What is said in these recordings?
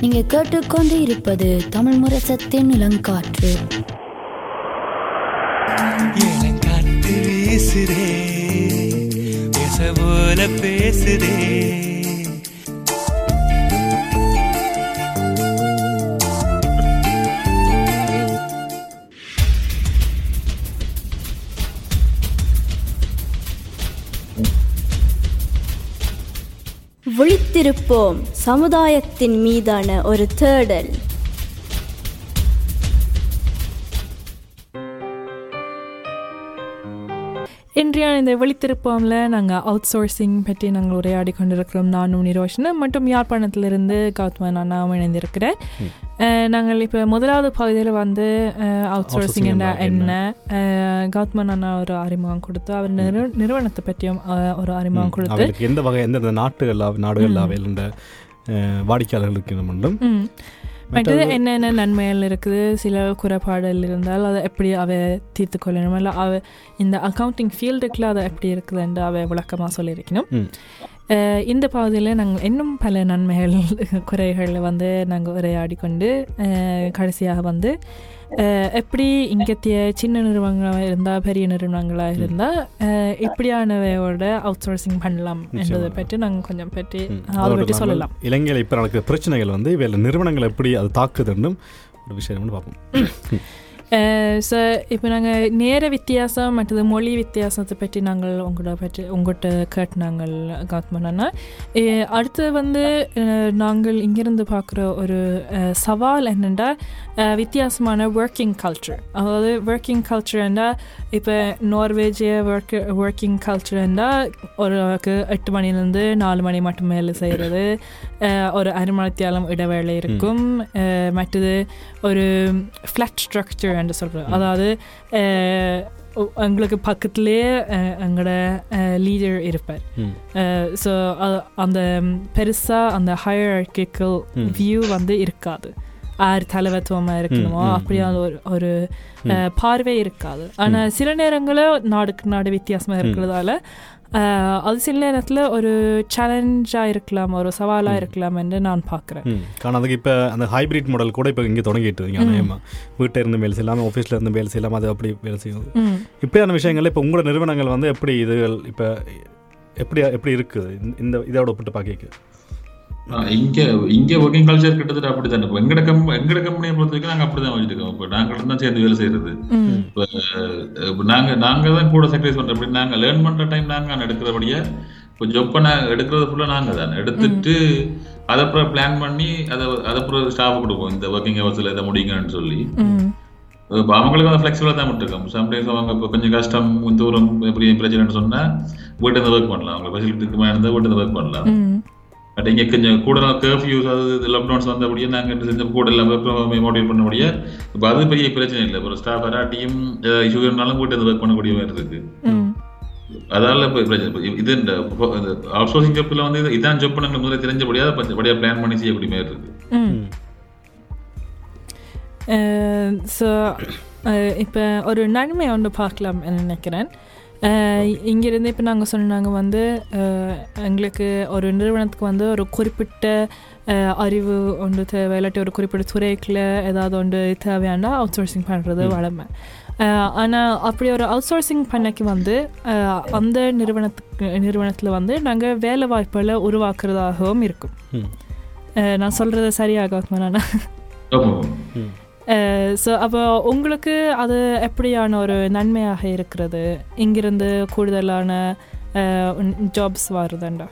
நீங்க கேட்டுக்கொண்டு இருப்பது தமிழ் முரசத்தின் இளங்காற்று. காத்து வீசுதே பேச போல பேசுதே. விழித்திருப்போம் சமுதாயத்தின் மீதான ஒரு தேடல். இந்த வெளித்திருப்போம்ல நாங்கள் அவுட் சோர்சிங் பற்றி நாங்கள் உரையாடி கொண்டிருக்கிறோம். நானும் நிரோஷன் மற்றும் யாழ்ப்பாணத்திலிருந்து கௌதமன் அண்ணாவும் இணைந்திருக்கிறேன். நாங்கள் இப்போ முதலாவது பகுதியில் வந்து அவுட் சோர்சிங் என்ன கௌதமன் அண்ணா ஒரு அறிமுகம் கொடுத்து அவர் நிறு நிறுவனத்தை பற்றியும் ஒரு அறிமுகம் கொடுத்து எந்த வகை எந்தெந்த நாட்டுகள் நாடுகள் அவையில் வாடிக்கையாளர்களுக்கு நம்ம உண்டும் ம். மற்றது என்னென்ன நன்மைகள் இருக்குது? சில குறைபாடுகள் இருந்தால் அதை எப்படி அவ தீர்த்து கொள்ளணும்? இல்லை அவ இந்த அக்கௌண்டிங் ஃபீல்டுக்குள்ள அதை எப்படி இருக்குதுன்னு அவ விளக்கமாக சொல்லியிருக்கணும். இந்த பகுதியில் நாங்கள் இன்னும் பல நன்மைகள் குறைகளை வந்து நாங்கள் உரையாடி கொண்டு கடைசியாக வந்து எப்படி இங்கத்திய சின்ன நிறுவனங்களாக இருந்தால் பெரிய நிறுவனங்களாக இருந்தால் இப்படியானவையோட அவுட் சோர்சிங் பண்ணலாம் நிச்சயமா. பற்றி நாங்கள் கொஞ்சம் பற்றி. அதை பற்றி சொல்லலாம் இலங்கையில் இப்போ நடக்கிற பிரச்சனைகள் வந்து இவையில் நிறுவனங்கள் எப்படி அது தாக்குதுன்னும் ஒரு விஷயம் பார்ப்போம் ஸோ இப்போ நாங்கள் நேர வித்தியாசம் மற்றது மொழி வித்தியாசத்தை பற்றி நாங்கள் உங்களோட பற்றி உங்கள்கிட்ட கேட்டினாங்கள் காத்மனா அடுத்து வந்து நாங்கள் இங்கிருந்து பார்க்குற ஒரு சவால் என்னென்னா வித்தியாசமான ஒர்க்கிங் கல்ச்சர் அதாவது ஒர்க்கிங் கல்ச்சர்ண்டா இப்போ நார்வேஜிய ஒர்க் ஒர்க்கிங் கல்ச்சர்ண்டா ஒரு எட்டு மணிலேருந்து நாலு மணி மட்டும் வேலை செய்கிறது ஒரு அரை மணித்தியாலம் இடைவேளை இருக்கும் மற்றது ஒரு ஃப்ளாட் ஸ்ட்ரக்சர் என்று சொல்கிறோம் அதாவது எங்களுக்கு பக்கத்துலேயே எங்களோட லீடர் இருப்பார். ஸோ அந்த பெருசாக அந்த ஹையர்கிக்கல். வியூ வந்து இருக்காது யார் தலைவத்துவமாக இருக்கணுமோ அப்படியான ஒரு ஒரு பார்வை இருக்காது ஆனால் சில நேரங்களில் நாடுக்கு நாடு வித்தியாசமாக இருக்கிறதால அது சில நேரத்தில் ஒரு சேலஞ்சாக இருக்கலாம் ஒரு சவாலாக இருக்கலாம் என்று நான் பார்க்குறேன் காரணம் அதுக்கு இப்போ அந்த ஹைபிரிட் மாடல் கூட இப்போ இங்கே தொடங்கிட்டு இருக்கு அநேகமாக வீட்டில் இருந்து வேலை செய்யலாம் ஆஃபீஸில் இருந்து வேலை செய்யலாம் அது அப்படி வேலை செய்யும் இப்படியான விஷயங்கள் இப்போ உங்களோட நிறுவனங்கள் வந்து எப்படி இதுகள் இப்போ எப்படி எப்படி இருக்குது இந்த- இதோட ஒப்பிட்டு பார்க்க இங்க இங்க ஒர்க்கிங் கல்ச்சர் கிட்டத்தட்ட அப்படித்தான். இப்போ எங்கட கம் எங்கட கம்பெனியை பொறுத்த வரைக்கும் நாங்க அப்படிதான் வச்சுருக்கோம் இப்போ நாங்க தான் சேர்ந்து வேலை செய்யறது இப்போ நாங்க நாங்க தான் கூட சாக்ரிஃபைஸ் பண்றோம் அப்படி நாங்க லேர்ன் பண்ற டைம் நாங்க எடுக்கிறபடியே இப்போ ஜொப்பை நான் எடுக்கிறது ஃபுல்லா நாங்க தான். எடுத்துட்டு அதை அப்புறம் பிளான் பண்ணி அதை அதை அப்புறம் ஸ்டாஃப் கொடுப்போம். இந்த ஒர்க்கிங் ஹவர்ஸ்ல இதை முடிங்கன்னு சொல்லி. இப்போ அவங்களுக்கு வந்து ஃப்ளெக்சிபிளாக தான் விட்டுருக்கோம் சம்டைம்ஸ் அவங்க இப்போ கொஞ்சம் கஷ்டம் தூரம் எப்படி பிரச்சனைன்னு சொன்னா வீட்டு இருந்து ஒர்க் பண்ணலாம். அவங்க ஃபெசிலிட்டிக்கு இருந்தால் வீட்டு இருந்து ஒர்க் பண்ணலாம். பட் இங்கே கொஞ்சம் கூட கர்ஃப்யூஸ் அது லாக்டவுன்ஸ் வந்தபடியே நாங்கள் செஞ்ச கூட எல்லாம் மோட்டிவேட் பண்ணபடியே இப்போ அது பெரிய பிரச்சனை இல்லை. ஒரு ஸ்டாஃப் வராட்டியும் இஷ்யூ இருந்தாலும் போட்டு அது ஒர்க் பண்ணக்கூடிய மாதிரி இருக்கு. அதால இப்போ பிரச்சனை. இது இந்த அவுட் சோர்சிங் ஜப்பில் வந்து இது- இதான் ஜப் நாங்கள் முதல்ல தெரிஞ்சபடியா அதை படியாக பிளான் பண்ணி செய்யக்கூடிய மாதிரி இருக்கு. ஸோ இப்போ ஒரு நன்மை ஒன்று பார்க்கலாம் நினைக்கிறேன். இங்கிருந்து இப்போ நாங்கள் சொன்னாங்க வந்து எங்களுக்கு ஒரு நிறுவனத்துக்கு வந்து ஒரு குறிப்பிட்ட அறிவு ஒன்று தேவை. இல்லாட்டி ஒரு குறிப்பிட்ட துறைக்குள்ள ஏதாவது ஒன்று தேவையானா அவுட் சோர்சிங் பண்ணுறது வளமை. ஆனால் அப்படி ஒரு அவுட் சோர்சிங் பண்ணக்கு வந்து அந்த நிறுவனத்துக்கு நிறுவனத்தில் வந்து நாங்கள் வேலை வாய்ப்புகளை உருவாக்குறதாகவும் இருக்கும். நான் சொல்கிறது சரியாக நான்? ஸோ அப்போ உங்களுக்கு அது எப்படியான ஒரு நன்மையாக இருக்கிறது? இங்கிருந்து கூடுதலான ஜாப்ஸ் வருதுண்டா?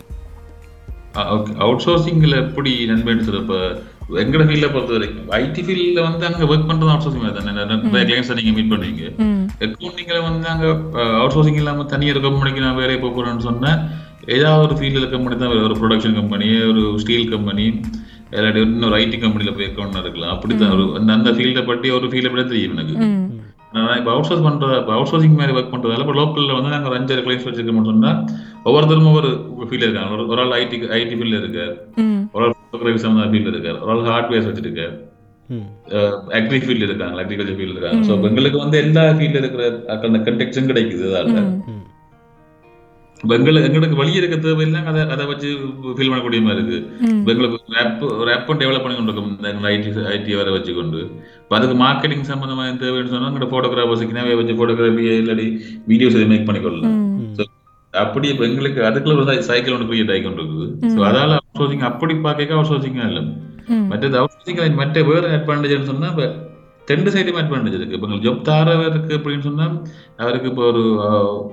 அவுட் சோர்சிங்ல எப்படி நண்பன் சொல்ல இப்போ எங்கட ஃபீல்ட பொறுத்த வரைக்கும் ஐடி ஃபீல்ட்ல வந்து அங்க ஒர்க் பண்றது அவுட் சோர்சிங் தானே? கிளைண்ட்ஸ் நீங்க மீட் பண்ணுவீங்க. ம். அக்கௌண்டிங்ல வந்து நாங்க அவுட் சோர்சிங் இல்லாம தனியார் கம்பெனிக்கு நான் வேலையை போக போறேன்னு சொன்னா ஏதாவது ஒரு ஃபீல்டில் கம்பெனி தான். ஒரு ப்ரொடக்ஷன் கம்பெனி ஒரு ஸ்டீல் கம்பெனி இல்லாட்டி இன்னொரு ஐடி கம்பெனியில் போய் அக்கௌண்ட் இருக்கலாம். அப்படித்தான் ஒரு அந்த அந்த ஃபீல்டை பற்றி ஒரு ஃபீல்டை பற்றி தெரியும் எனக்கு. நான் இப்போ அவுட் சோர்ஸ் பண்ற இப்போ அவுட் சோர்சிங் மாதிரி ஒர்க் பண்றதால இப்போ லோக்கல்ல வந்து நாங்கள் ஒரு அஞ்சாறு கிளைண்ட்ஸ் வச்சிருக்கோம்னு சொன்னா ஒவ்வொருத்தரும் ஒவ்வொரு ஃபீல்டு இருக்காங்க. ஒரு- ஒரு ஆள் ஐடி ஐடி ஃபீல்டில் இருக்கார். ஒரு ஆள் ஃபோட்டோகிராஃபி சம்மந்த ஃபீல்டு இருக்கார். ஒரு ஆள் ஹார்ட்வேர்ஸ் வச்சிருக்கார். அக்ரி ஃபீல்டு இருக்காங்க. அக்ரிகல்ச்சர் ஃபீல்டு இருக்காங்க. ஸோ எங்களுக்கு வந்து எல்லா ஃபீல்டில் இருக்கிற அந்த கண்டெக்ஷன் கிடைக்குது அதால எங்களுக்கு எங்களுக்கு வழி இருக்க தேவையில்லை அதை அதை வச்சு ஃபீல் பண்ணக்கூடிய மாதிரி இருக்கு. எங்களுக்கு ரேப் ரேப்பும் டெவலப் பண்ணி கொண்டு இருக்கோம். இந்த ஐடி ஐடி வர வச்சுக்கொண்டு. இப்போ அதுக்கு மார்க்கெட்டிங் சம்பந்தமா எந்த தேவைன்னு சொன்னா எங்களோட ஃபோட்டோகிராஃபர்ஸுக்கு நவே வச்சு ஃபோட்டோகிராஃபி இல்லாடி வீடியோஸ் எதை மேக் பண்ணிக்கொள்ளலாம் So, அப்படி இப்ப எங்களுக்கு அதுக்குள்ள ஒரு சைக்கிள் ஒன்று கிரியேட் ஆகி கொண்டு இருக்குது. ஸோ அதால அவுட் சோர்சிங் அப்படி பார்க்க அவுட் சோர்சிங் இல்லை மற்றது அவுட் சோர்சிங் மற்ற வேற அட்வான்டேஜ்னு சொன்னா இப்போ ரெண்டு சைடும் அட்வான்டேஜ் இருக்கு இப்போ உங்களுக்கு ஜாப் தாரவருக்கு அப்படின்னு சொன்னா அவருக்கு இப்போ ஒரு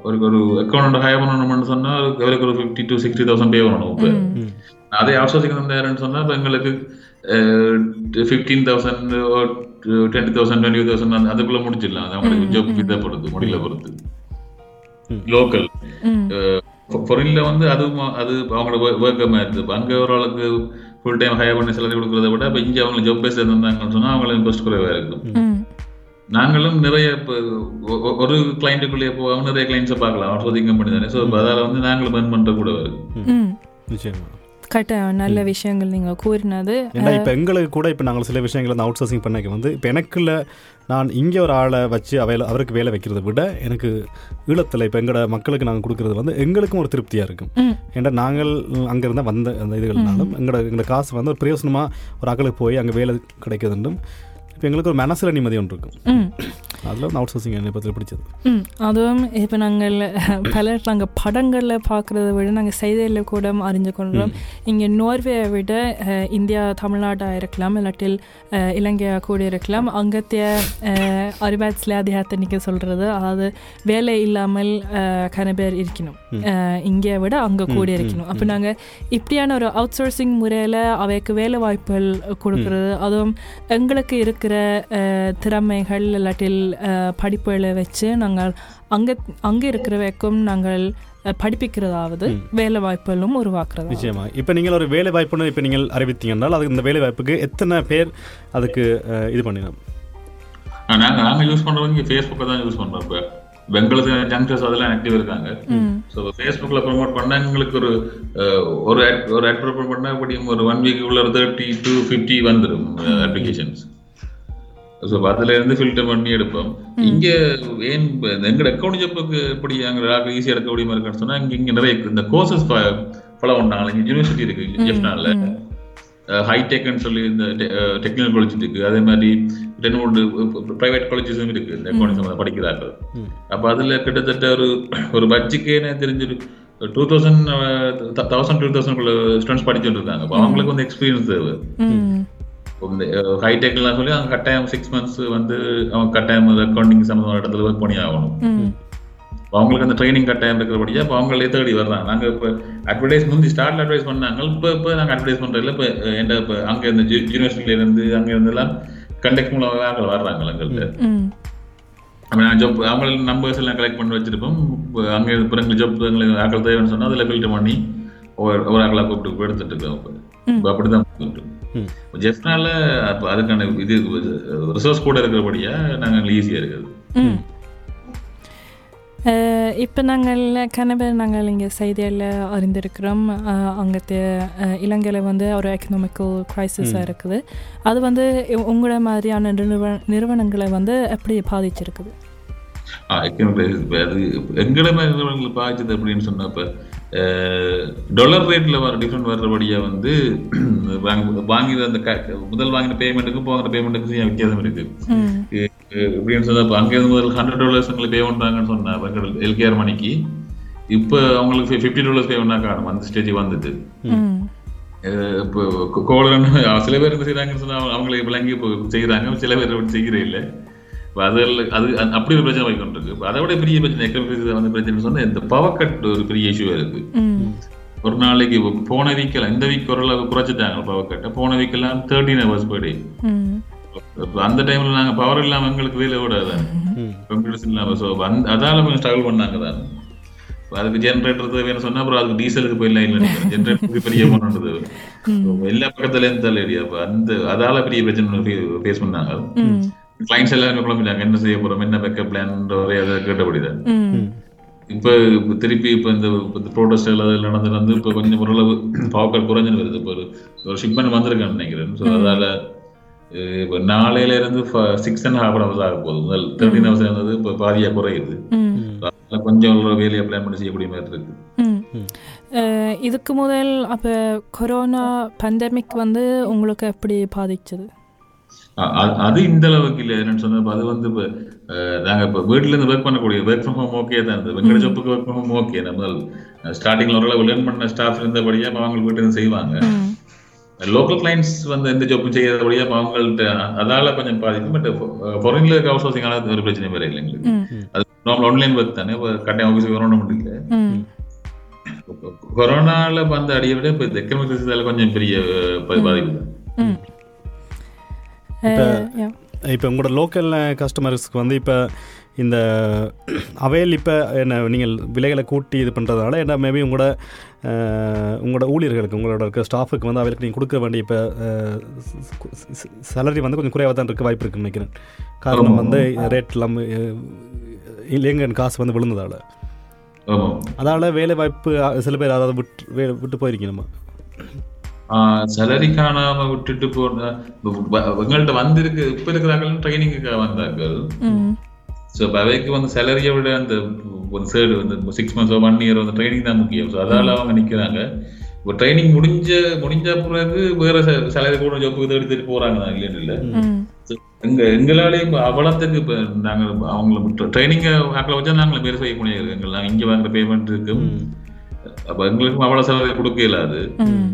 ஒரு ஒரு அக்கௌண்ட் ஹையர் பண்ணணும்னு சொன்னா அவருக்கு ஒரு fifty to sixty thousand pay பண்ணணும் இப்போ அதே அவுட் சோர்சிங் தந்தாருன்னு சொன்னா இப்போ எங்களுக்கு fifteen thousand twenty thousand twenty thousand அதுக்குள்ள முடிச்சிடலாம் அது அவங்களுக்கு ஜாப் இதை பொறுத்து முடியல பொறுத்து லோக்கல் ஃபாரின்ல வந்து அதுவும் அது அவங்களோட ஒர்க்கமாக இருக்குது இப்போ அங்கே ஒரு ஆளுக்கு ஃபுல் டைம் ஹையர் பண்ணி சேலரி கொடுக்குறத விட இப்போ இங்கே அவங்க ஜாப் பேஸ் இருந்தாங்கன்னு சொன்னால் அவங்களுக்கு இன்ட்ரெஸ்ட் குறைவாக இருக்கும். நாங்களும் நிறைய இப்போ ஒரு கிளைண்ட்டுக்குள்ளேயே போவாங்க நிறைய கிளைண்ட்ஸை பார்க்கலாம். அவுட் சோர்சிங் கம்பெனி தானே. ஸோ அதால் வந்து நாங்களும் பர்ன் பண்ணுற கூட வருது ம். நிச்சயமா. கரெக்டாக நல்ல விஷயங்கள் நீங்கள் கூறினது. ஏன்னா இப்போ எங்களுக்கு கூட இப்போ நாங்கள் சில விஷயங்கள் வந்து அவுட் சோர்சிங் பண்ணக்கு வந்து இப்போ எனக்குள்ள நான் இங்கே ஒரு ஆளை வச்சு அவையில் அவருக்கு வேலை வைக்கிறத விட எனக்கு ஈழத்தில் இப்போ எங்களோட மக்களுக்கு நாங்கள் கொடுக்குறது வந்து எங்களுக்கும் ஒரு திருப்தியாக இருக்கும். ஏன்னா நாங்கள் அங்கே இருந்தால் வந்த அந்த இதுகள்னாலும் எங்களோட எங்களோட காசு வந்து ஒரு பிரயோசனமாக ஒரு ஆக்களுக்கு போய் அங்கே வேலை கிடைக்குதுன்றும் இப்போ எங்களுக்கு ஒரு மனசில் நிம்மதி ஒன்று இருக்கும். அதில் வந்து அவுட் சோர்சிங் என்னை பற்றி பிடிச்சது. அதுவும் இப்போ நாங்கள் பலர் நாங்கள் படங்களில் பார்க்குறத விட நாங்கள் செய்தியில் கூட அறிஞ்சு கொள்கிறோம் இங்கே நோர்வேயை விட இந்தியா தமிழ்நாடாக இருக்கலாம் இல்லாட்டில் இலங்கையாக கூட இருக்கலாம். அங்கத்திய அறிவாட்சியில் அதிகாரத்தை நிற்க சொல்கிறது அதாவது வேலை இல்லாமல் அஹ், கன பேர் இருக்கணும். இங்கே விட அங்கே கூட இருக்கணும். அப்போ நாங்கள் இப்படியான ஒரு அவுட் சோர்சிங் முறையில் அவைக்கு வேலை வாய்ப்புகள் கொடுக்கறது அதுவும் எங்களுக்கு இருக்கிற திறமைகள் இல்லாட்டில் படிப்புகளை வச்சு நாங்கள் அங்கே அங்கே இருக்கிறவைக்கும் நாங்கள் அஹ், படிப்பிக்கிறதாவது வேலை வாய்ப்புகளும் உருவாக்குறது நிச்சயமா. இப்போ நீங்கள் ஒரு வேலை வாய்ப்புன்னு இப்போ நீங்கள் அறிவித்தீங்கன்னால் அதுக்கு இந்த வேலை வாய்ப்புக்கு எத்தனை பேர் அதுக்கு இது பண்ணினோம்? நாங்கள் நாங்கள் யூஸ் பண்ணுறவங்க ஃபேஸ்புக்கை தான் யூஸ் பண்ணுறோம் இப்போ. பெங்களுக்கு ஜங்டர்ஸ் அதெல்லாம் ஆக்டிவ் இருக்காங்க. ஸோ ஃபேஸ்புக்கில் ப்ரொமோட் பண்ணால் எங்களுக்கு ஒரு ஒரு ad ஒரு ஆட் ப்ரொமோட் பண்ணால் எப்படியும் ஒரு ஒன் வீக் உள்ள தேர்ட்டி டு ஃபிஃப்டி வந்துடும் அப்ளிகேஷன்ஸ் ஸோ அதுல இருந்து ஃபில்டர் பண்ணி எடுப்போம். இங்க ஏன் எங்க அக்கௌண்ட் ஜப்புக்கு எப்படி அங்கே ஈஸியாக எடுக்க முடியுமா இருக்குன்னு சொன்னா இங்க இங்க நிறைய இந்த கோர்சஸ் ஃபாலோ பண்ணாங்க இங்க யூனிவர்சிட்டி இருக்கு ஜெஃப்னால ஹைடெக்னு சொல்லி இந்த டெக்னிக்கல் காலேஜ் இருக்கு. அதே மாதிரி ரெண்டு மூணு பிரைவேட் காலேஜஸும் இருக்கு. இந்த அக்கௌண்ட் சம்பந்தம் படிக்கிறார்கள். அப்ப அதுல கிட்டத்தட்ட ஒரு ஒரு பட்ஜெட்டுக்கே எனக்கு தெரிஞ்சு two thousand thousand two thousand students படிச்சுட்டு இருக்காங்க. அப்ப அவங்களுக்கு வந்து எக்ஸ்பீரியன்ஸ் தேவை. ஹைடெக்லாம் சொல்லி அவங்க கட்டாயம் சிக்ஸ் மந்த்ஸ் வந்து அவங்க கட்டாயம் அக்கௌண்டிங் சம்மந்தமான இடத்துல ஒர்க் பண்ணி ஆகணும் அவங்களுக்கு அந்த ட்ரைனிங் கட்டாயம் இருக்கிறபடியா இப்போ அவங்களே தேடி வர்றாங்க. நாங்க இப்போ அட்வர்டைஸ் முந்தி ஸ்டார்ட்ல அட்வைஸ் பண்ணாங்க. இப்போ இப்போ நாங்க அட்வர்டைஸ் பண்றதுல இப்போ எந்த இப்போ அங்க இந்த யூனிவர்சிட்டியில இருந்து அங்க இருந்து எல்லாம் கண்டக்ட் மூலமாக ஆட்கள் வர்றாங்க எங்கள்கிட்ட நான் ஜாப் அவங்க நம்பர்ஸ் எல்லாம் கலெக்ட் பண்ணி வச்சிருப்போம். அங்கே இப்போ எங்களுக்கு ஜாப் எங்களுக்கு ஆட்கள் தேவைன்னு சொன்னா அதில் ஃபில்டர் பண்ணி ஒரு ஒரு ஆக்களை கூப்பிட்டு எடுத்துட்டு இருக்கோம் இப்போ அப்படிதான். ஜெஃப்னால அதுக்கான இது ரிசோர்ஸ் கூட இருக்கிறபடியா நாங்கள் ஈஸியாக இருக்குது ம். இப்போ நாங்கள் கனவர் நாங்கள் இங்கே செய்தியில் அறிந்திருக்கிறோம். அஹ், அங்கத்து இலங்கையில் வந்து ஒரு எக்கனாமிக்கல் க்ரைசிஸாக இருக்குது. அது வந்து உங்களை மாதிரியான நிறுவ நிறுவனங்களை வந்து எப்படி பாதிச்சிருக்குது? அது எங்கட மாதிரி நிறுவனங்கள் பாதிச்சது அப்படின்னு சொன்னப்ப டாலர் ரேட்ல வர டிஃப்ரெண்ட் வர்றபடியா வந்து வாங்கி வாங்கின அந்த முதல் வாங்கின பேமெண்ட்டுக்கும் போகிற பேமெண்ட்டுக்கும் வித்தியாசம் இருக்கு. ம். எ- எப்படின்னு சொன்னா இப்ப அங்க இருந்து முதல் ஹண்ட்ரட் டாலர்ஸ் எங்களுக்கு பே பண்றாங்கன்னு சொன்னா எல்கேஆர் மணிக்கு இப்போ அவங்களுக்கு ஃபிஃப்டி டாலர்ஸ் பே பண்ணா காணும் அந்த ஸ்டேஜ் வந்துட்டு. இப்போ கோலன் சில பேர் என்ன செய்யறாங்கன்னு சொன்னா அவங்களை விளங்கி இப்போ செய்யறாங்க சில பேர் செய்கிறே இல்லை. இப்போ அதில் அது அப்படி ஒரு பிரச்சனை போய் கொண்டிருக்கு. இப்போ அதை விட பெரிய பிரச்சனை எக்கனாமிக் வந்து பிரச்சனை சொன்னா இந்த பவர் கட் ஒரு பெரிய இஷ்யூ இருக்கு. ஒரு நாளைக்கு போன வீக்கெல்லாம் இந்த வீக் ஓரளவு குறைச்சிட்டாங்க பவர் கட்டை போன வீக்கெல்லாம் தேர்ட்டின் ஹவர்ஸ் பர் டே அந்த டைம்ல நாங்க பவர் இல்லாம எங்களுக்கு வேலை விடாது கம்ப்யூட்டர்ஸ் இல்லாம ஸோ அந்த அதால கொஞ்சம் ஸ்ட்ரகிள் பண்ணாங்க தான் அதுக்கு ஜென்ரேட்டர் தேவைன்னு சொன்னா அப்புறம் அதுக்கு டீசலுக்கு போய் லைன்ல நிற்கிறேன் ஜென்ரேட்டருக்கு பெரிய அமௌண்ட் எல்லா பக்கத்துல இருந்து அந்த அதால பெரிய பிரச்சனை ஃபேஸ் பண்ணாங்க. கிளைண்ட்ஸ் எல்லாருமே குழம்பிட்டாங்க? என்ன செய்ய போறோம்? என்ன பேக்கப் பிளான் அதை கேட்டபடிதான். இப்ப திருப்பி இப்ப இந்த ப்ரோட்டஸ்ட் எல்லாம் நடந்து வந்து இப்ப கொஞ்சம் ஓரளவு பவர் குறைஞ்சுன்னு வருது. இப்போ ஒரு ஒரு ஷிப்மெண்ட் வந்திருக்கான்னு நினைக்கிறேன். ஸோ அதால இப்ப நாளையில இருந்து சிக்ஸ் அண்ட் ஹாஃப் ஹவர்ஸ் ஆக போகுது. முதல் தேர்ட்டின் ஹவர்ஸ் இருந்தது இப்போ பாதியா குறையுது. கொஞ்சம் ஒரு வேலையை பிளான் பண்ணி செய்யக்கூடிய மாதிரி இருக்கு. இதுக்கு முதல் அப்போ கொரோனா பேண்டமிக் வந்து உங்களுக்கு எப்படி பாதிச்சது? அது இந்த அளவுக்கு இல்லை என்னன்னு சொன்னா இப்ப அது வந்து இப்போ நாங்க இப்போ வீட்ல இருந்து ஒர்க் பண்ணக்கூடிய ஒர்க் ஃப்ரம் ஹோம் ஓகே தான் இருந்தது. வெங்கட ஜாப்புக்கு ஒர்க் ஃப்ரம் ஹோம் ஓகே நம்ம ஸ்டார்டிங்ல ஓரளவு லேர்ன் பண்ண ஸ்டாஃப் இருந்தபடியா அப்ப அவங்க வீட்டுல இருந்து செய்வாங்க. லோக்கல் கிளைண்ட்ஸ் வந்து எந்த ஜாப்பும் செய்யாதபடியா அவங்கள்ட்ட அதால கொஞ்சம் பாதிக்கும் பட் ஃபாரின்ல இருக்க ஹவுஸ் ஹவுசிங் ஒரு பிரச்சனை வேற இல்லை எங்களுக்கு. அது நார்மல் ஆன்லைன் ஒர்க் தானே இப்போ கட்டாயம் ஆஃபீஸுக்கு வரணும் மட்டும் இல்லை. கொரோனால வந்த அடியை விட இப்போ எக்கனாமிக் கொஞ்சம் பெரிய பாதிப்பு தான். இப்போ உங்களோட லோக்கல் கஸ்டமர்ஸ்க்கு வந்து இப்போ இந்த அவையில் இப்போ என்ன நீங்கள் விலைகளை கூட்டி இது பண்ணுறதுனால என்ன மேபி உங்களோட அஹ், உங்களோட ஊழியர்களுக்கு உங்களோட இருக்க ஸ்டாஃபுக்கு வந்து அவைகளுக்கு நீங்கள் கொடுக்க வேண்டிய இப்போ சேலரி வந்து கொஞ்சம் குறைவாக தான் இருக்க வாய்ப்பு இருக்குன்னு நினைக்கிறேன். காரணம் வந்து ரேட் எல்லாம் இல்லைங்க காசு வந்து விழுந்ததால். அதால் வேலை வாய்ப்பு சில பேர் அதாவது விட்டு வே- விட்டு போயிருக்கீங்க நம்ம. சேலரி காணாம விட்டுட்டு போன எங்கள்கிட்ட வந்திருக்கு இப்ப இருக்கிறார்கள் ட்ரைனிங்குக்காக வந்தார்கள். ம். ஸோ அவைக்கு வந்து சேலரியை விட அந்த ஒரு சைடு வந்து சிக்ஸ் மந்த்ஸ் ஒன் இயர் வந்து ட்ரைனிங் தான் முக்கியம். ஸோ அதால அவங்க நிற்கிறாங்க இப்போ ட்ரைனிங் முடிஞ்ச முடிஞ்ச பிறகு வேற சேலரி கூட ஜாப்புக்கு தேடி தேடி போறாங்க தான் இல்லைன்னு இல்லை. எங்க எங்களாலே இப்போ அவ்வளோத்துக்கு இப்போ நாங்கள் அவங்கள ட்ரைனிங்கை ஆக்கில் வச்சா நாங்கள் பேர் செய்ய முடியாது எங்கள் நாங்கள் இங்கே வாங்குற பேமெண்ட் இருக்கு அப்போ எங்களுக்கும் அவ்வளோ சேலரி கொடுக்க இயலாது ம்.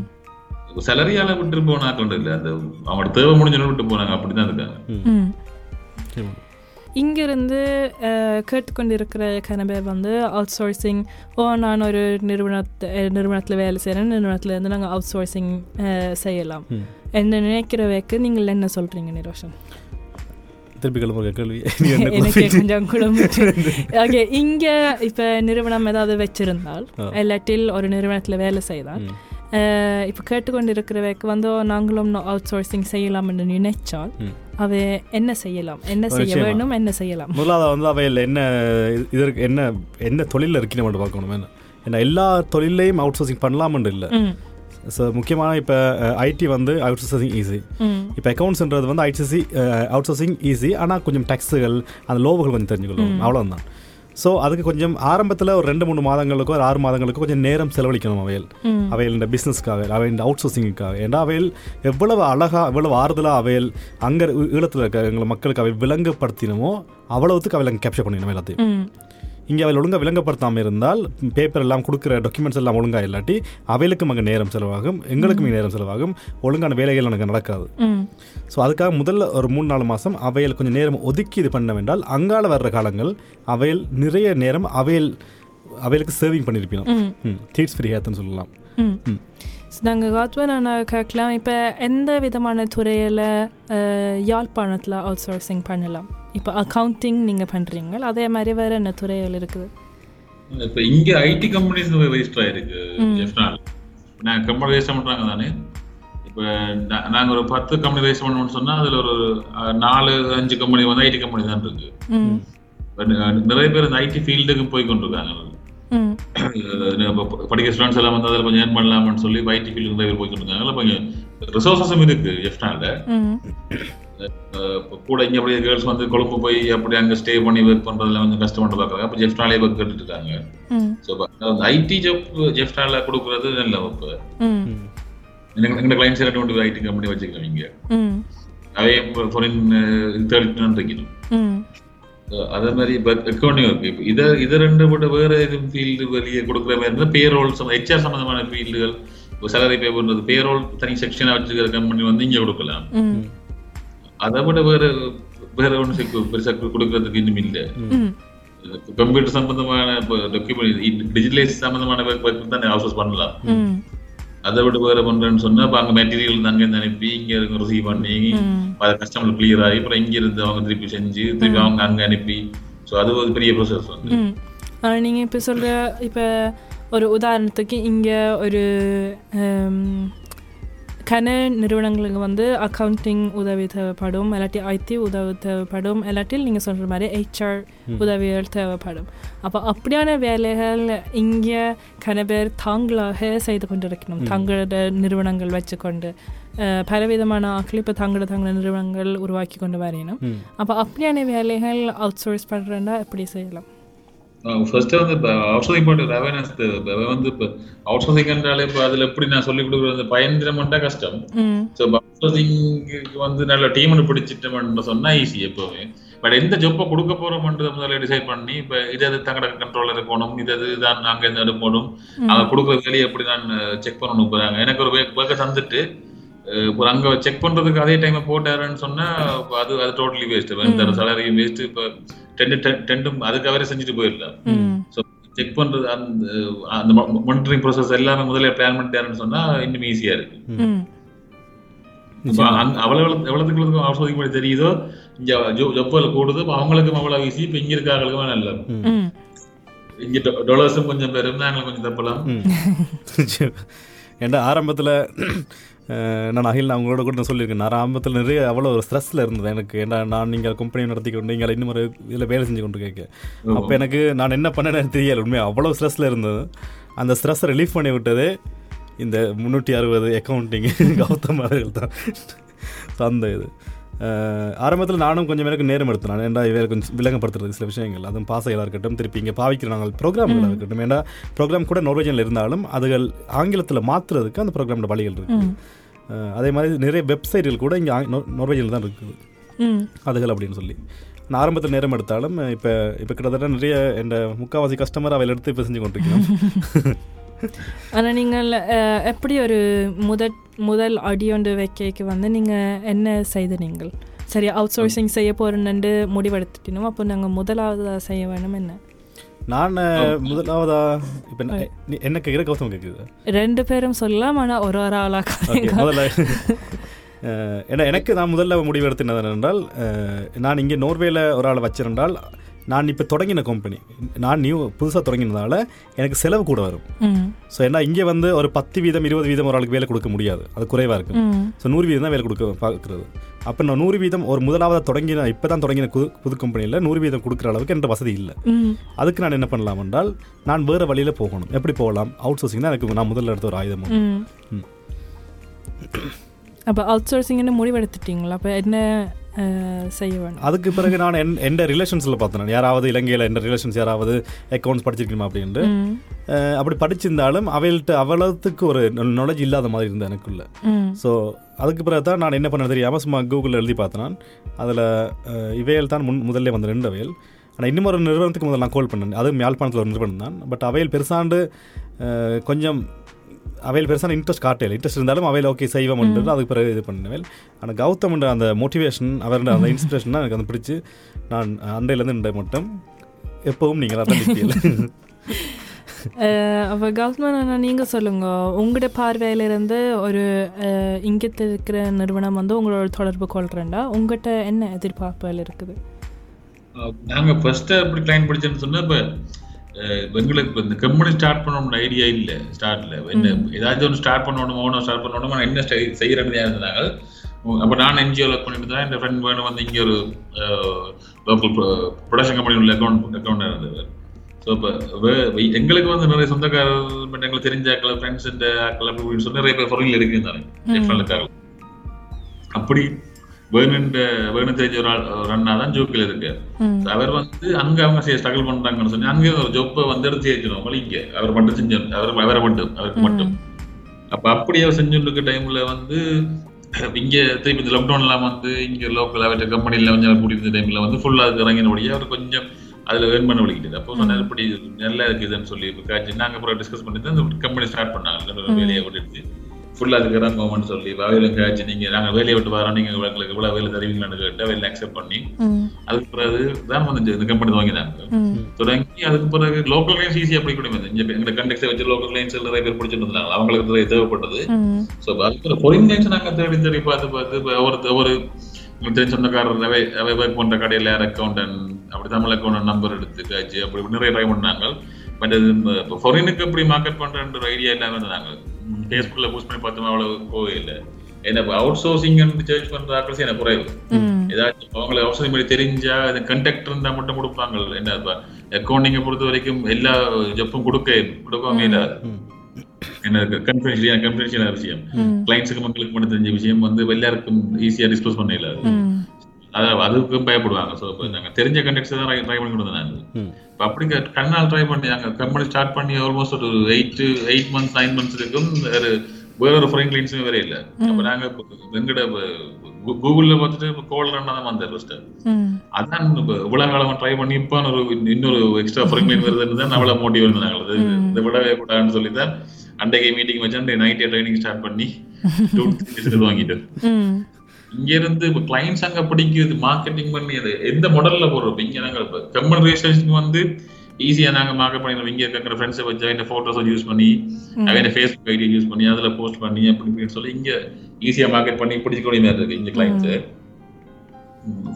சேலரியால விட்டு போனாக்கள் இல்லை. அந்த அவங்களோட தேவை முடிஞ்சோன்னு விட்டு போனாங்க அப்படிதான் இருக்காங்க. இங்கிருந்து அஹ், கேட்டுக்கொண்டிருக்கிற கன பேர் வந்து அவுட் சோர்சிங் ஓ நான் ஒரு நிறுவனத்தை நிறுவனத்தில் வேலை செய்கிறேன் நிறுவனத்தில் இருந்து நாங்கள் அவுட் சோர்சிங் செய்யலாம். என்ன நினைக்கிறவைக்கு நீங்கள் என்ன சொல்கிறீங்க நிரோஷன்? திருப்பி கிளம்புற கேள்வி. எனக்கு கொஞ்சம் குழம்பு ஓகே இங்கே இப்போ நிறுவனம் ஏதாவது வச்சிருந்தால். இல்லாட்டில் ஒரு நிறுவனத்தில் வேலை செய்தால். இப்போ கேட்டுக்கொண்டிருக்கிறவைக்கு வந்து நாங்களும் அவுட் சோர்சிங் செய்யலாம் என்று நினைச்சால். அவ என்ன செய்யலாம் என்ன செய்ய. வேண்டும் என்ன செய்யலாம் முதலாவது வந்து அவையில் என்ன இதற்கு என்ன என்ன தொழிலில் இருக்கணும் மட்டும் பார்க்கணும் என்ன ஏன்னா எல்லா தொழிலையும் அவுட் சோர்சிங் பண்ணலாம்னு இல்லை ஸோ முக்கியமான இப்போ ஐடி வந்து அவுட் சோர்சிங் ஈஸி இப்போ அக்கௌண்ட்ஸ்ன்றது வந்து ஐடிசி அவுட் சோர்சிங் ஈஸி ஆனால் கொஞ்சம் டேக்ஸுகள் அந்த லோபுகள் கொஞ்சம் தெரிஞ்சுக்கணும் அவ்வளோதான் ஸோ அதுக்கு கொஞ்சம் ஆரம்பத்தில் ஒரு ரெண்டு மூணு மாதங்களுக்கோ ஒரு ஆறு மாதங்களுக்கோ கொஞ்சம் நேரம் செலவழிக்கணும் அவையில். அவையில் இந்த பிஸ்னஸ்க்காக அவையில் அவுட் சோர்சிங்குக்காக ஏன்னா அவையில் எவ்வளவு அழகாக எவ்வளவு ஆறுதலாக அவையில் அங்கே ஈழத்தில் இருக்க எங்களை மக்களுக்கு அவை விளங்கப்படுத்தினமோ அவ்வளவுத்துக்கு அவையில் அங்கே கேப்சர் பண்ணிடணும் எல்லாத்தையும். இங்கே அவையில் ஒழுங்காக விளங்கப்படுத்தாமல் இருந்தால் பேப்பர் எல்லாம் கொடுக்குற டாக்குமெண்ட்ஸ் எல்லாம் ஒழுங்காக இல்லாட்டி அவைகளுக்கும் அங்கே நேரம் செலவாகும் எங்களுக்கும் இங்கே நேரம் செலவாகும். ஒழுங்கான வேலைகள் எனக்கு நடக்காது. ஸோ அதுக்காக முதல்ல ஒரு மூணு நாலு மாதம் அவையில் கொஞ்சம் நேரம் ஒதுக்கி இது பண்ண வேண்டால் அங்கால வர்ற காலங்கள் அவையில் நிறைய நேரம் அவையில் அவைகளுக்கு சேவிங் பண்ணியிருப்போம் ம். தீட்ஸ் ஃப்ரீ ஹேத்துன்னு சொல்லலாம். ம். ம். நாங்கள் காத்வன் கேட்கலாம். இப்போ எந்த விதமான துறையில் யாழ்ப்பாணத்தில் அவுட் சோர்சிங் பண்ணலாம்? இப்போ அக்கௌண்டிங் நீங்கள் பண்ணுறீங்க அதே மாதிரி வேறு என்ன துறைகள் இருக்குது? இப்ப இங்க ஐடி கம்பெனிஸ் ரெஜிஸ்டர் ஆயிருக்கு நான் கம்பெனி ரெஜிஸ்டர் பண்றாங்க தானே? இப்ப நா- நாங்க ஒரு பத்து கம்பெனி ரெஜிஸ்டர் பண்ணணும்னு சொன்னா அதுல ஒரு நாலு அஞ்சு கம்பெனி வந்து ஐடி கம்பெனி தான் இருக்கு. நிறைய பேர் இந்த ஐடி ஃபீல்டுக்கு போய் கொண்டிருக்காங்க. படிக்கிற ஸ்டூடெண்ட்ஸ் எல்லாம் வந்து அதில் கொஞ்சம் ஏர்ன் பண்ணலாம்னு சொல்லி ஐடி ஃபீல்டு நிறைய பேர் போய் கொண்டிருக்காங்க கொஞ்சம் ரிசோர்ஸஸும் இருக்கு இப்போ கூட இங்க அப்படியே கேர்ள்ஸ் வந்து கொழும்பு போய் அப்படி அங்க ஸ்டே பண்ணி ஒர்க் பண்றதுல கொஞ்சம் கஷ்டப்பட்டு பார்க்குறாங்க. அப்போ ஜெஃப்னாலே ஒர்க் கேட்டுட்டு இருக்காங்க. ஸோ ஐடி ஜாப் ஜெஃப்டால கொடுக்குறது நல்ல இப்போ எங்க கிளைண்ட்ஸ் ரெண்டு ஐடி கம்பெனி ம். அவே ஃபாரின் தேடிட்டு இருக்கணும். அதே மாதிரி அக்கௌண்டிங் இருக்கு இப்போ இதை இதை ரெண்டு விட வேற எதுவும் ஃபீல்டு வெளியே கொடுக்குற மாதிரி இருந்தால் பேரோல் ஹெச்ஆர் சம்மந்தமான ஃபீல்டுகள் இப்போ சேலரி பே பண்ணுறது பேரோல் தனி செக்ஷனாக வச்சுக்கிற கம்பெனி வந்து இங்கே கொடுக்கலாம். அதை விட வேற வேற ஒன்று பெருசாக கொடுக்கறதுக்கு இன்னும் இல்லை. கம்ப்யூட்டர் சம்பந்தமான டாக்குமெண்ட் டிஜிட்டலைஸ் சம்பந்தமான ஒர்க் தான் அவுட்சோர்ஸ் பண்ணலாம். அதை விட வேற பண்றேன்னு சொன்னா அப்ப அங்க மெட்டீரியல் அங்க இருந்து அனுப்பி இங்க ரிசீவ் பண்ணி அதை கஸ்டமர் கிளியர் ஆகி அப்புறம் இங்க இருந்து அவங்க திருப்பி செஞ்சு திருப்பி அவங்க அங்க அனுப்பி. ஸோ அது ஒரு பெரிய ப்ரோசஸ் வந்து. நீங்கள் இப்போ சொல்கிற இப்போ ஒரு உதாரணத்துக்கு இங்கே ஒரு கன நிறுவனங்களுக்கு வந்து அக்கௌண்டிங் உதவி தேவைப்படும் இல்லாட்டி ஐடி உதவி தேவைப்படும் இல்லாட்டில் நீங்கள் சொல்கிற மாதிரி ஹெச்ஆர் உதவிகள் தேவைப்படும். அப்போ அப்படியான வேலைகள் இங்கே கன பேர் தாங்களாக செய்து கொண்டிருக்கணும். தங்களோட நிறுவனங்கள் வச்சுக்கொண்டு பலவிதமான ஆட்கள் இப்போ தங்களோட தங்களோட நிறுவனங்கள் உருவாக்கி கொண்டு வரையணும். அப்போ அப்படியான வேலைகள் அவுட் சோர்ஸ் பண்ணுறேன்னா எப்படி செய்யலாம்? ஃபர்ஸ்ட் வந்து இப்போ அவுட் சோர்சிங் பண்ணுற அவேர்னஸ் வந்து இப்போ அவுட் சோர்சிங் என்றாலே இப்போ அதில் எப்படி நான் சொல்லி கொடுக்குறது? பயந்திரமாட்டா கஷ்டம். ஸோ அவுட் சோர்சிங்க்கு வந்து நல்ல டீம் பிடிச்சிட்டோம்னு சொன்னா ஈஸி எப்போவுமே. பட் எந்த ஜொப்பை கொடுக்க போறோம்ன்றதை முதல்ல டிசைட் பண்ணி இப்போ இது அது தங்கட கண்ட்ரோலர் இருக்கணும் இது அது தான் நாங்கள் எந்த எடுக்கணும் அவங்க கொடுக்குற வேலையை எப்படி நான் செக் பண்ணணும் போறாங்க. எனக்கு ஒரு ஒர்க்கை தந்துட்டு இப்போ அங்க செக் பண்றதுக்கு அதே டைம் போட்டாருன்னு சொன்னா அது அது டோட்டலி வேஸ்ட் இந்த சேலரி வேஸ்ட் இப்போ டென் டென்டும் அதுக்கு அவரே செஞ்சுட்டு போயிடலாம் ஸோ செக் பண்றது அந்த அந்த மானிட்டரிங் ப்ராசஸ் எல்லாமே முதல்ல பிளான் பண்ணிட்டாருன்னு சொன்னா இன்னும் ஈஸியா இருக்கு. அவ்வளவு எவ்வளவுக்கு எவ்வளவுக்கு அவசரம் படி தெரியுதோ இங்க ஜப்பால் கூடுது அவங்களுக்கும் அவ்வளவு ஈஸி இப்ப இங்க இருக்காங்களுக்கும் நல்ல ம். இங்க டாலர்ஸும் கொஞ்சம் பெரும் நாங்களும் கொஞ்சம் தப்பலாம். ஏன்டா ஆரம்பத்தில் நான் அகில் நான் உங்களோட கூட நான் சொல்லியிருக்கேன். நான் ஆரம்பத்தில் நிறைய அவ்வளோ ஒரு ஸ்ட்ரெஸ்ஸில் இருந்தது. எனக்கு ஏன்டா நான் நீங்கள் கம்பெனி நடத்தி கொண்டு நீங்கள் இன்னும் ஒரு இதில் வேலை செஞ்சு கொண்டு கேட்க அப்போ எனக்கு நான் என்ன பண்ணேன்னு தெரியல. உண்மையாக அவ்வளோ ஸ்ட்ரெஸ்ஸில் இருந்தது. அந்த ஸ்ட்ரெஸ்ஸை ரிலீஃப் பண்ணி விட்டதே இந்த முந்நூற்றி அறுபது அக்கௌண்டிங் கௌதம் அவர்கள் தான். அந்த இது. ஆரம்பத்தில் நானும் கொஞ்சம் எனக்கு நேரம் எடுத்தேன். ஏன்டா இவையில் கொஞ்சம் விளங்கப்படுத்துறது சில விஷயங்கள். அதுவும் பாசைகளாக இருக்கட்டும் திருப்பி இங்கே பாவிக்கிற நாங்கள் ப்ரோக்ராம்களாக இருக்கட்டும். ஏன்னா ப்ரோக்ராம் கூட நோர்வேஜனில் இருந்தாலும் அதுகள் ஆங்கிலத்தில் மாற்றுறதுக்கு அந்த ப்ரோக்ராமோட வழிகள் இருக்குது அதே மாதிரி நிறைய வெப்சைட்டுகள் கூட இங்கே நோர்வேஜனில் தான் இருக்குது. அதுகள் அப்படின்னு சொல்லி. நான் ஆரம்பத்தில் நேரம் எடுத்தாலும் இப்போ இப்போ கிட்டத்தட்ட நிறைய என் முக்கால்வாசி கஸ்டமர் அவையில் எடுத்து இப்போ செஞ்சு கொண்டிருக்கோம் ஆனால் நீங்கள் எப்படி ஒரு முதல் முதல் அடியொண்டு வைக்க வந்து நீங்கள் என்ன செய்த நீங்கள்? சரி அவுட் சோர்சிங் செய்ய போகிறேன்னு முடிவெடுத்துட்டினோம் அப்போ நாங்கள் முதலாவதாக செய்ய வேணும் என்ன? நான் முதலாவதா இப்போ என்ன கேட்குற கௌதம் கேட்குது ரெண்டு பேரும் சொல்லலாம் ஆனால் ஒரு ஒரு ஆளாக ஓகே முதல்ல ஏன்னா எனக்கு நான் முதல்ல முடிவு எடுத்தினது என்றால் நான் இங்கே நோர்வேல ஒரு ஆளை வச்சிருந்தால் நான் இப்போ தொடங்கின கம்பெனி நான் நியூ புதுசாக தொடங்கினதால எனக்கு செலவு கூட வரும். ஸோ ஏன்னா இங்கே வந்து ஒரு பத்து வீதம் இருபது வீதம் ஒரு ஆளுக்கு வேலை கொடுக்க முடியாது. அது குறைவாக இருக்கும் ஸோ நூறு வீதம் தான் வேலை கொடுக்க பார்க்குறது. அப்போ நான் நூறு வீதம் ஒரு முதலாவது தொடங்கின இப்போ தான் தொடங்கின புது புது கம்பெனியில் நூறு வீதம் கொடுக்குற அளவுக்கு என்கிட்ட வசதி இல்லை. அதுக்கு நான் என்ன பண்ணலாம் என்றால் நான் வேறு வழியில் போகணும். எப்படி போகலாம்? அவுட் சோர்சிங் தான் எனக்கு நான் முதல்ல எடுத்த ஒரு ஆயுதம். அப்போ அவுட் சோர்சிங்னு முடிவெடுத்துட்டீங்களா? அப்போ என்ன செய்ய வேணும் அதுக்கு பிறகு நான் என் எந்த ரிலேஷன்ஸில் பார்த்தேன் யாராவது இலங்கையில் எந்த ரிலேஷன்ஸ் யாராவது அக்கௌண்ட்ஸ் படிச்சிருக்கணுமா அப்படின்ட்டு? அப்படி படிச்சிருந்தாலும் அவள்கிட்ட அவ்வளவுக்கு ஒரு நாலேஜ் இல்லாத மாதிரி இருந்தது எனக்குள்ள. ஸோ அதுக்கு பிறகு தான் நான் என்ன பண்ண தெரியாமல் சும்மா கூகுளில் எழுதி பார்த்தேன் அதில் இவையல் தான் முன் முதல்ல வந்து ரெண்டு அவையல் ஆனால் இன்னும் ஒரு நிறுவனத்துக்கு முதல்ல நான் கால் பண்ணேன். அதுவும் யாழ்ப்பாணத்தில் ஒரு நிறுவனம் தான். பட் அவையல் பெருசாண்டு கொஞ்சம் அவையில் பெருசான இன்ட்ரெஸ்ட் காட்டல இன்ட்ரெஸ்ட் இருந்தாலும் அவையில் ஓகே செய்வோம்ன்றது அதுக்கு பிறகு இது பண்ணுவேன். ஆனால் கௌதம்ன்ற அந்த மோட்டிவேஷன் அவரோட அந்த இன்ஸ்பிரேஷன் தான் எனக்கு வந்து பிடிச்சி நான் அண்டையிலேருந்து இண்டை மட்டும் எப்பவும் நீங்கள் அதான் அப்போ கௌதமன் அண்ணா நீங்கள் சொல்லுங்க. உங்களோட பார்வையிலிருந்து ஒரு இங்கத்து இருக்கிற நிறுவனம் வந்து உங்களோட தொடர்பு கொள்றேன்டா. உங்கள்கிட்ட என்ன எதிர்பார்ப்புகள் இருக்குது? அஹ் நாங்க ஃபர்ஸ்ட் அப்படி கிளைண்ட் படிச்சேன்னு சொன்னா இப்ப அஹ் இப்ப எங்களுக்கு இந்த கம்பெனி ஸ்டார்ட் பண்ணணும்னு ஐடியா இல்ல ஸ்டார்ட்ல என்ன ஏதாச்சும் ஒன்று ஸ்டார்ட் பண்ணணும் ஸ்டார்ட் பண்ணணும் என்ன செய்யறது இருந்தாங்க. அப்ப நான் என்ஜிஓ ஒர்க் பண்ணிட்டு தான் என் ஃப்ரெண்ட் வேணும் வந்து இங்க ஒரு லோக்கல் ப்ரொடக்ஷன் கம்பெனி உள்ள அக்கௌண்ட் அக்கௌண்ட் இருந்தது. ஸோ இப்போ எங்களுக்கு வந்து நிறைய சொந்தக்காரர் எங்களுக்கு தெரிஞ்ச ஆக்கள் ஃப்ரெண்ட்ஸ் ஆக்கள் அப்படி இப்படின்னு சொல்லி நிறைய பேர் ஃபாரின்ல இருக்குன்னு தானே அப்படி வேணுன்ற வேணும் தெரிஞ்ச ஒரு அண்ணா தான் ஜோக்கில் இருக்கு அவர் வந்து அங்க அவங்க ஸ்ட்ரகிள் பண்றாங்கன்னு சொல்லி அங்கே ஒரு ஜொப்பை வந்து எடுத்து செஞ்சிடும் இங்க. அவர் மட்டும் செஞ்சு அவர் அவரை மட்டும் அவருக்கு மட்டும். அப்ப அப்படி அவர் செஞ்சுட்டு இருக்க டைம்ல வந்து இங்க திருப்பி இந்த லாக்டவுன் எல்லாம் வந்து இங்க லோக்கல் அவற்ற கம்பெனில கொஞ்சம் முடிந்த டைம்ல வந்து ஃபுல்லா இறங்கினபடியே அவர் கொஞ்சம் அதுல ஏர்ன் பண்ண வலிக்கிட்டு அப்போ சொன்னார் இப்படி நல்லா இருக்குதுன்னு சொல்லி காய்ச்சி நாங்க அப்புறம் டிஸ்கஸ் பண்ணி தான் இந்த கம்பெனி ஸ்டார்ட் பண்ணாங்க வேலையை விட்டுட்டு ஃபுல்லா அதுக்கு இறங்குவோம்னு சொல்லி வேலையில காய்ச்சி நீங்க நாங்க வேலையை விட்டு வரோம் நீங்க எங்களுக்கு இவ்வளவு வேலை தருவீங்களான்னு கேட்டு வேலை அக்செப்ட் பண்ணி. அதுக்கு பிறகு தான் வந்து இந்த கம்பெனி வாங்கினாங்க தொடங்கி அதுக்கு பிறகு லோக்கல் லைன்ஸ் ஈஸியா அப்படி கூட வந்து இங்க எங்க கண்டெக்ட் வச்சு லோக்கல் லைன்ஸ் நிறைய பேர் பிடிச்சிட்டு இருந்தாங்க. அவங்களுக்கு நிறைய தேவைப்பட்டது. ஸோ அதுக்கு ஃபாரின் நாங்க தேடி தேடி பார்த்து பார்த்து இப்போ ஒரு தெரிஞ்ச சொந்தக்காரர் அவை அவை ஒர்க் பண்ற கடையில் அக்கௌண்டன்ட் அப்படி தமிழ் அக்கௌண்ட் நம்பர் எடுத்து காய்ச்சி அப்படி நிறைய ட்ரை பண்ணாங்க. பட் இப்போ ஃபாரினுக்கு எப்படி மார்க்கெட் பண்றன்ற ஒரு ஐடியா இல்லாம இருந்தாங்க ஃபேஸ்புக்கில் போஸ்ட் பண்ணி பார்த்தோம் அவ்வளவு போவே இல்லை. ஏன்னா அவுட் சோர்சிங் சர்ச் பண்ற ஆக்கள் எனக்கு குறைவு ஏதாச்சும் அவங்களை அவசரம் மாதிரி தெரிஞ்சா அது கண்டக்ட் இருந்தா மட்டும் கொடுப்பாங்க என்ன அக்கௌண்டிங்கை பொறுத்த வரைக்கும் எல்லா ஜப்பும் கொடுக்க கொடுக்காம இல்லாது என்ன கன்ஃபிடென்ஷியல் கன்ஃபிடென்ஷியலான விஷயம். கிளைண்ட்ஸுக்கு மக்களுக்கு மட்டும் தெரிஞ்ச விஷயம் வந்து எல்லாருக்கும் ஈஸியா டிஸ்க்ளோஸ் பண்ண இல்லாது அது அதுக்கும் பயப்படுவாங்க. ஸோ இப்போ நாங்கள் தெரிஞ்ச கண்டக்ட்ஸ் தான் ட்ரை பண்ணி கொடுத்தேன் இப்போ அப்படி கண்ணால் ட்ரை பண்ணி நாங்கள் கம்பெனி ஸ்டார்ட் பண்ணி ஆல்மோஸ்ட் ஒரு eight eight months nine months இருக்கும் வேறு வேற ஒரு ஃப்ரெண்ட் லைன்ஸுமே வேற இல்லை. அப்போ நாங்கள் எங்கட கூகுளில் பார்த்துட்டு இப்போ கோல் ரன்னா தான் வந்தார் ஃபஸ்ட்டு ம். அதான் இப்போ இவ்வளவு காலமா ட்ரை பண்ணி இப்போ ஒரு இன்னொரு எக்ஸ்ட்ரா ஃப்ரெண்ட் லைன் வருதுன்னு தான் அவ்வளோ மோட்டிவ் இருந்தாங்க அது இதை விடவே கூடாதுன்னு சொல்லி தான் அன்றைக்கு மீட்டிங் வச்சு அன்றைக்கு நைட்டே ட்ரைனிங் ஸ்டார்ட் பண்ணி வாங்கிட்டு இங்க இருந்து இப்போ கிளைண்ட்ஸ் அங்க பிடிக்குது மார்க்கெட்டிங் பண்ணி அது எந்த மாடல்ல போடுறோம் இங்க நாங்க இப்போ கம்பெனி ரெஜிஸ்ட்ரேஷனுக்கு வந்து ஈஸியா நாங்க மார்க்கெட் பண்ணி இங்க இருக்கிற ஃப்ரெண்ட்ஸை வச்சு அவன் போட்டோஸ் யூஸ் பண்ணி அவன் ஃபேஸ்புக் ஐடி யூஸ் பண்ணி அதுல போஸ்ட் பண்ணி அப்படி இப்படின்னு சொல்லி இங்க ஈஸியா மார்க்கெட் பண்ணி பிடிச்சிக்கூடிய மாதிரி இருக்கு இங்க கிளைண்ட்ஸ்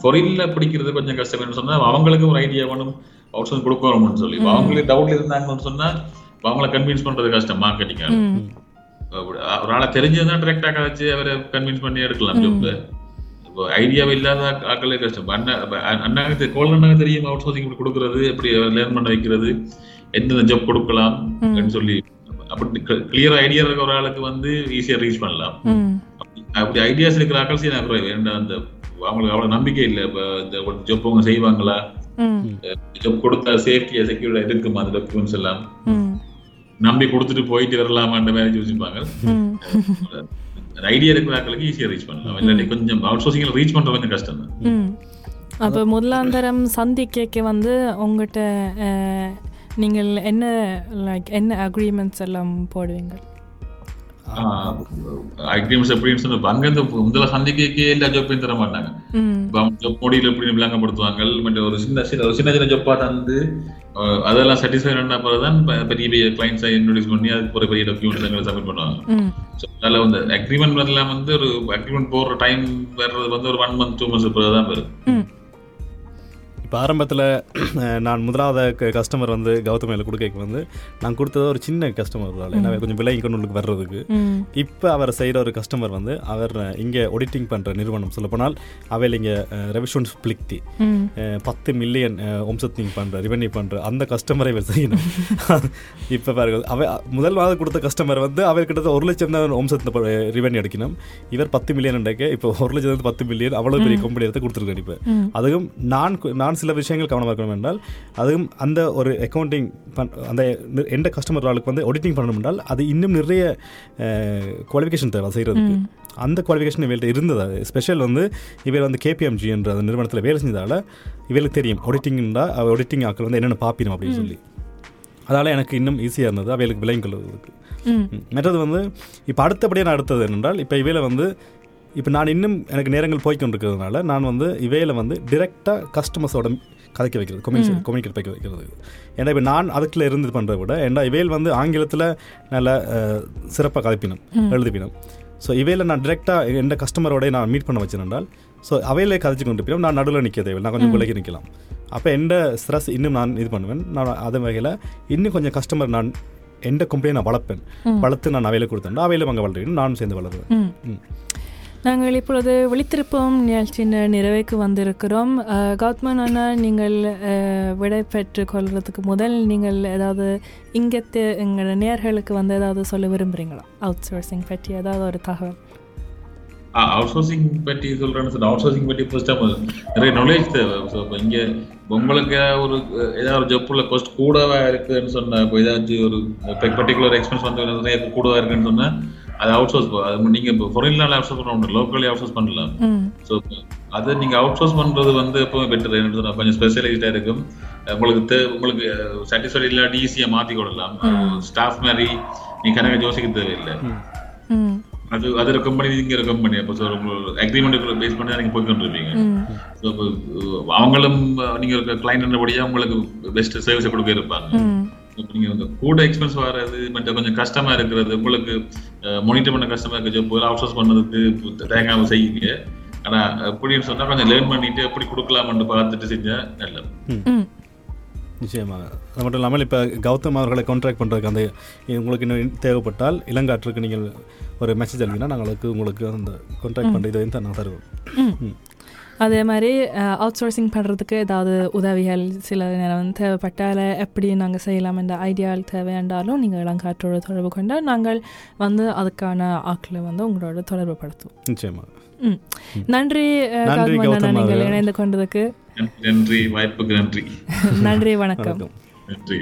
ஃபொரின்ல பிடிக்கிறது கொஞ்சம் கஷ்டம்னு சொன்னா அவங்களுக்கு ஒரு ஐடியா வேணும் அவுட் சோர்ஸ் கொடுக்கணும்னு சொல்லி. அவங்களே டவுட்ல இருந்தாங்கன்னு சொன்னா அவங்கள கன்வின்ஸ் பண்றது கஷ்டம் மார்க்கெட்டிங் ஒரு ஆளை தெரிஞ்சதுதான் டிரெக்டா கதைச்சு அவரை கன்வின்ஸ் பண்ணி எடுக்கலாம் ஜாப் இப்போ ஐடியாவே இல்லாத ஆக்களே கஷ்டம். அண்ணா அண்ணாக்கு கோல் அண்ணாக்கு தெரியும் அவுட் சோர்சிங் இப்படி கொடுக்கறது எப்படி லேர்ன் பண்ண வைக்கிறது எந்தெந்த ஜாப் கொடுக்கலாம் சொல்லி. அப்படி கிளியர் ஐடியா இருக்க ஒரு ஆளுக்கு வந்து ஈஸியா ரீச் பண்ணலாம். அப்படி- ஐடியாஸ் இருக்கிற ஆக்கள் சரி நான் குறைவு அந்த அவங்களுக்கு அவ்வளவு நம்பிக்கை இல்லை. இப்போ இந்த ஜாப் அவங்க செய்வாங்களா? ஜாப் கொடுத்தா சேஃப்டியா செக்யூர்டா இருக்குமா அந்த டாக்குமெண்ட்ஸ் எல்லாம்? நம்பி கொடுத்துட்டு போயிட்டு வரலாமான்ற மாதிரி யோசிப்பாங்க. ஐடியா இருக்கிற ஆட்களுக்கு ஈஸியா ரீச் பண்ணலாம். இல்லாட்டி கொஞ்சம் அவுட் சோர்சிங்ல ரீச் பண்றது கொஞ்சம் கஷ்டம் தான். அப்போ முதலாந்தரம் சந்திக்க வந்து உங்கள்கிட்ட நீங்கள் என்ன லைக் என்ன அக்ரிமெண்ட்ஸ் எல்லாம் போடுவீங்க? அக்ரிமெண்ட்ஸ் எப்படின்னு சொன்னா அங்க இந்த முதல்ல சந்திக்க எல்லா ஜாப்பையும் தர மாட்டாங்க ஜாப் மொழியில் எப்படி விளங்கப்படுத்துவாங்க மற்ற ஒரு சின்ன சின்ன ஒரு சின்ன சின்ன ஜப்பா தந்து அதெல்லாம் சாட்டிஸ்ஃபை பண்ண பிறகு தான் பெ- பெரிய பெரிய கிளைண்ட்ஸை இன்ட்ரோடியூஸ் பண்ணி அதுக்கு ஒரு பெரிய டாக்குமெண்ட்ஸ் எங்களை சப்மிட் பண்ணுவாங்க ஸோ அதில் வந்து அக்ரிமெண்ட் எல்லாம் வந்து ஒரு அக்ரிமெண்ட் போடுற டைம் வர்றது வந்து ஒரு ஒன் மந்த் டூ மந்த்ஸ் பிறகு தான் வரும் ம் இப்போ ஆரம்பத்தில் நான் முதலாவது கஸ்டமர் வந்து கௌதமையில் கொடுக்க வந்து நான் கொடுத்தது ஒரு சின்ன கஸ்டமர் ஏன்னா கொஞ்சம் விலை கொண்டு வர்றதுக்கு. இப்போ அவர் செய்கிற ஒரு கஸ்டமர் வந்து அவர் இங்கே ஒடிட்டிங் பண்ணுற நிறுவனம் சொல்லப்போனால் அவையில் இங்கே ரெவிஷன்ஸ் பிளிக்தி பத்து மில்லியன் ஒம்சத்திங் பண்ணுற ரெவென்யூ பண்ணுற அந்த கஸ்டமரை இவர் செய்யணும். இப்போ பாருங்க அவ முதல் மாதம் கொடுத்த கஸ்டமர் வந்து அவர் கிட்ட ஒரு லட்சம் தான் ஒம்சத்தை ரெவென்யூ எடுக்கணும் இவர் பத்து மில்லியன் இப்போ ஒரு லட்சத்து பத்து மில்லியன் அவ்வளோ பெரிய கம்பெனி எடுத்து கொடுத்துருக்கேன் இப்போ. அதுவும் நான் கு- நான் சில விஷயங்கள் கவனமாக இருக்கணும் என்றால் அதுவும் அந்த ஒரு அக்கௌண்டிங் பண் அந்த எந்த கஸ்டமர் ஆளுக்கு வந்து ஆடிட்டிங் பண்ணணும் என்றால் அது இன்னும் நிறைய குவாலிஃபிகேஷன் தேவை செய்கிறதுக்கு அந்த குவாலிஃபிகேஷன் இவர்கிட்ட இருந்தது? ஸ்பெஷல் வந்து இவர் வந்து கேபிஎம்ஜி என்ற அந்த நிறுவனத்தில் வேலை செஞ்சதால் இவருக்கு தெரியும். ஆடிட்டிங்னா ஆடிட்டிங் ஆக்கள் வந்து என்னென்ன பார்ப்பினும் அப்படின்னு சொல்லி. அதால் எனக்கு இன்னும் ஈஸியாக இருந்தது. அவைகளுக்கு விலையும் கொள்வதற்கு. மற்றது வந்து இப்போ அடுத்தபடியாக நான் அடுத்தது என்னென்றால் இப்போ இவையில் வந்து இப்போ நான் இன்னும் எனக்கு நேரங்கள் போய்க்கொண்டிருக்கிறதுனால நான் வந்து இவையில் வந்து டிரெக்டாக கஸ்டமர்ஸோட கதைக்க வைக்கிறது கம்யூனிகேஷன் கம்யூனிகேட் வைக்க வைக்கிறது. ஏன்னா இப்போ நான் அதுக்குள்ள இருந்து பண்ணுறத விட ஏன்னா இவையில் வந்து ஆங்கிலத்தில் நல்ல சிறப்பாக கதைப்பினம் எழுதிப்பினம். ஸோ இவையில் நான் டிரெக்டாக எந்த கஸ்டமரோட நான் மீட் பண்ண வச்சிருந்தால் ஸோ அவையிலே கதைச்சு கொண்டு போய் நான் நடுவில் நிற்க தேவை நான் கொஞ்சம் விலகி நிற்கலாம் அப்போ எந்த ஸ்ட்ரெஸ் இன்னும் நான் இது பண்ணுவேன். நான் அதே வகையில் இன்னும் கொஞ்சம் கஸ்டமர் நான் எந்த கம்பெனியை நான் வளர்ப்பேன். வளர்த்து நான் அவையில் கொடுத்தேன் அவையில் அங்கே வளர்றேன் நானும் சேர்ந்து வளருவேன். நாங்கள் இப்பொழுது விழித்திருப்போம் நிகழ்ச்சியின் நிறைவுக்கு வந்திருக்கிறோம். கௌத்மன் அண்ணா நீங்கள் அஹ், விடை பெற்றுக் கொள்வதற்கு முதல் நீங்கள் ஏதாவது இங்கே எங்களோட நேர்களுக்கு வந்து ஏதாவது சொல்ல விரும்புகிறீங்களா அவுட் சோர்சிங் பற்றி ஏதாவது ஒரு தகவல். அவுட் சோர்சிங் பற்றி சொல்றேன்னு சொன்னா அவுட் சோர்சிங் பற்றி ஃபர்ஸ்ட் டைம் நிறைய நாலேஜ் தேவை. ஸோ இப்போ இங்கே உங்களுக்கு ஒரு ஏதாவது ஒரு ஜப்புல காஸ்ட் கூடவா இருக்குதுன்னு சொன்னால் இப்போ ஏதாச்சும் ஒரு பர்டிகுலர் எக்ஸ்பென்ஸ் வந்து நிறைய கூடவா இருக்குன்னு சொன்னா அது அவுட் சோர்ஸ் அது நீங்க இப்போ ஃபாரின்ல அவுட் சோர்ஸ் பண்ண முடியும் லோக்கலி அவுட் சோர்ஸ் பண்ணலாம் ஸோ அதை நீங்க அவுட் சோர்ஸ் பண்றது வந்து எப்பவுமே பெட்டர் என்ன கொஞ்சம் ஸ்பெஷலைஸ்டா இருக்கும். உங்களுக்கு தே- உங்களுக்கு சாட்டிஸ்ஃபைட் இல்லாட்டி ஈஸியா மாத்தி கொள்ளலாம் ஸ்டாஃப் மாதிரி நீ கணக்கு யோசிக்க தேவையில்லை. அது அது ஒரு கம்பெனி இங்க ஒரு கம்பெனி அப்போ சார் அக்ரிமெண்ட் பேஸ் பண்ணி தான் நீங்க போய் கொண்டிருப்பீங்க. ம். ஸோ அவங்களும் நீங்க ஒரு கிளைண்ட்ன்றபடியா உங்களுக்கு பெஸ்ட் சர்வீஸ் கொடுக்க இருப்பாங்க. ம் இப்போ நீங்க வந்து கூட எக்ஸ்பென்ஸ் வர்றது மற்ற கொஞ்சம் கஷ்டமா இருக்கிறது உங்களுக்கு மானிட்டர் பண்ண கஷ்டமா இருக்க ஜாப் அவுட் சோர்ஸ் பண்ணதுக்கு தேங்காம செய்யுங்க ஆனா எப்படின்னு சொன்னா கொஞ்சம் லேர்ன் பண்ணிட்டு எப்படி கொடுக்கலாம்னு பார்த்துட்டு செஞ்சா நல்லது. ம். நிச்சயமாக. அது மட்டும் இல்லாமல் இப்போ கௌதம் அவர்களை கான்ட்ராக்ட் பண்ணுறதுக்கு அந்த உங்களுக்கு இன்னும் தேவைப்பட்டால் இளங்காற்றுக்கு நீங்கள் ஒரு மெசேஜ் அனுப்பினா நாங்களுக்கு உங்களுக்கு அந்த கான்ட்ராக்ட் பண்ணுற இதையும் தான் நான் தருவோம் ம். அதே மாதிரி அவுட் சோர்சிங் பண்ணுறதுக்கு ஏதாவது உதவிகள் சில நேரம் தேவைப்பட்டால் எப்படி நாங்கள் செய்யலாம் என்ற ஐடியால் தேவையாண்டாலும் நீங்கள் இளங்காற்றோட தொடர்பு கொண்டால் நாங்கள் வந்து அதுக்கான ஆட்களை வந்து உங்களோட தொடர்பு படுத்துவோம். நிச்சயமாக நன்றி நீங்கள். இணைந்து கொண்டதுக்கு. நன்றி வாய்ப்புக்கு நன்றி. நன்றி வணக்கம். வணக்கம். நன்றி.